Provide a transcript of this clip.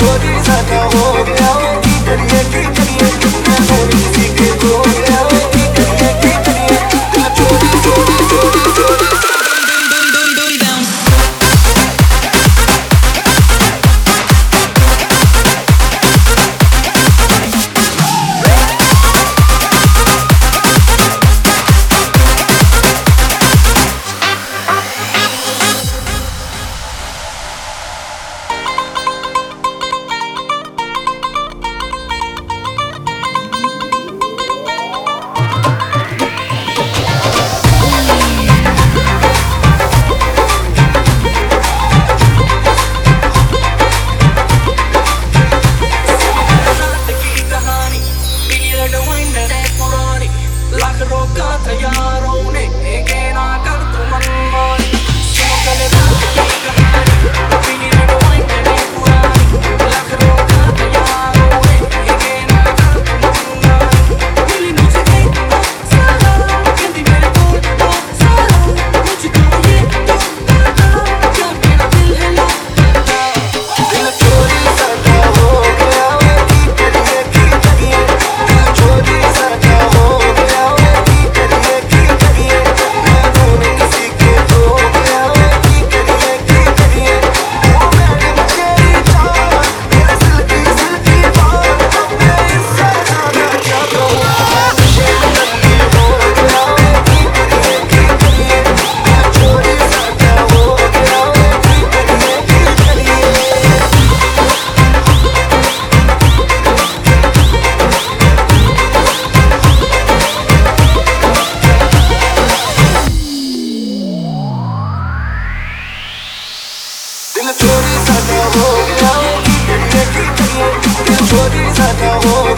What चोरी साडा हो गया। चोरी साडा हो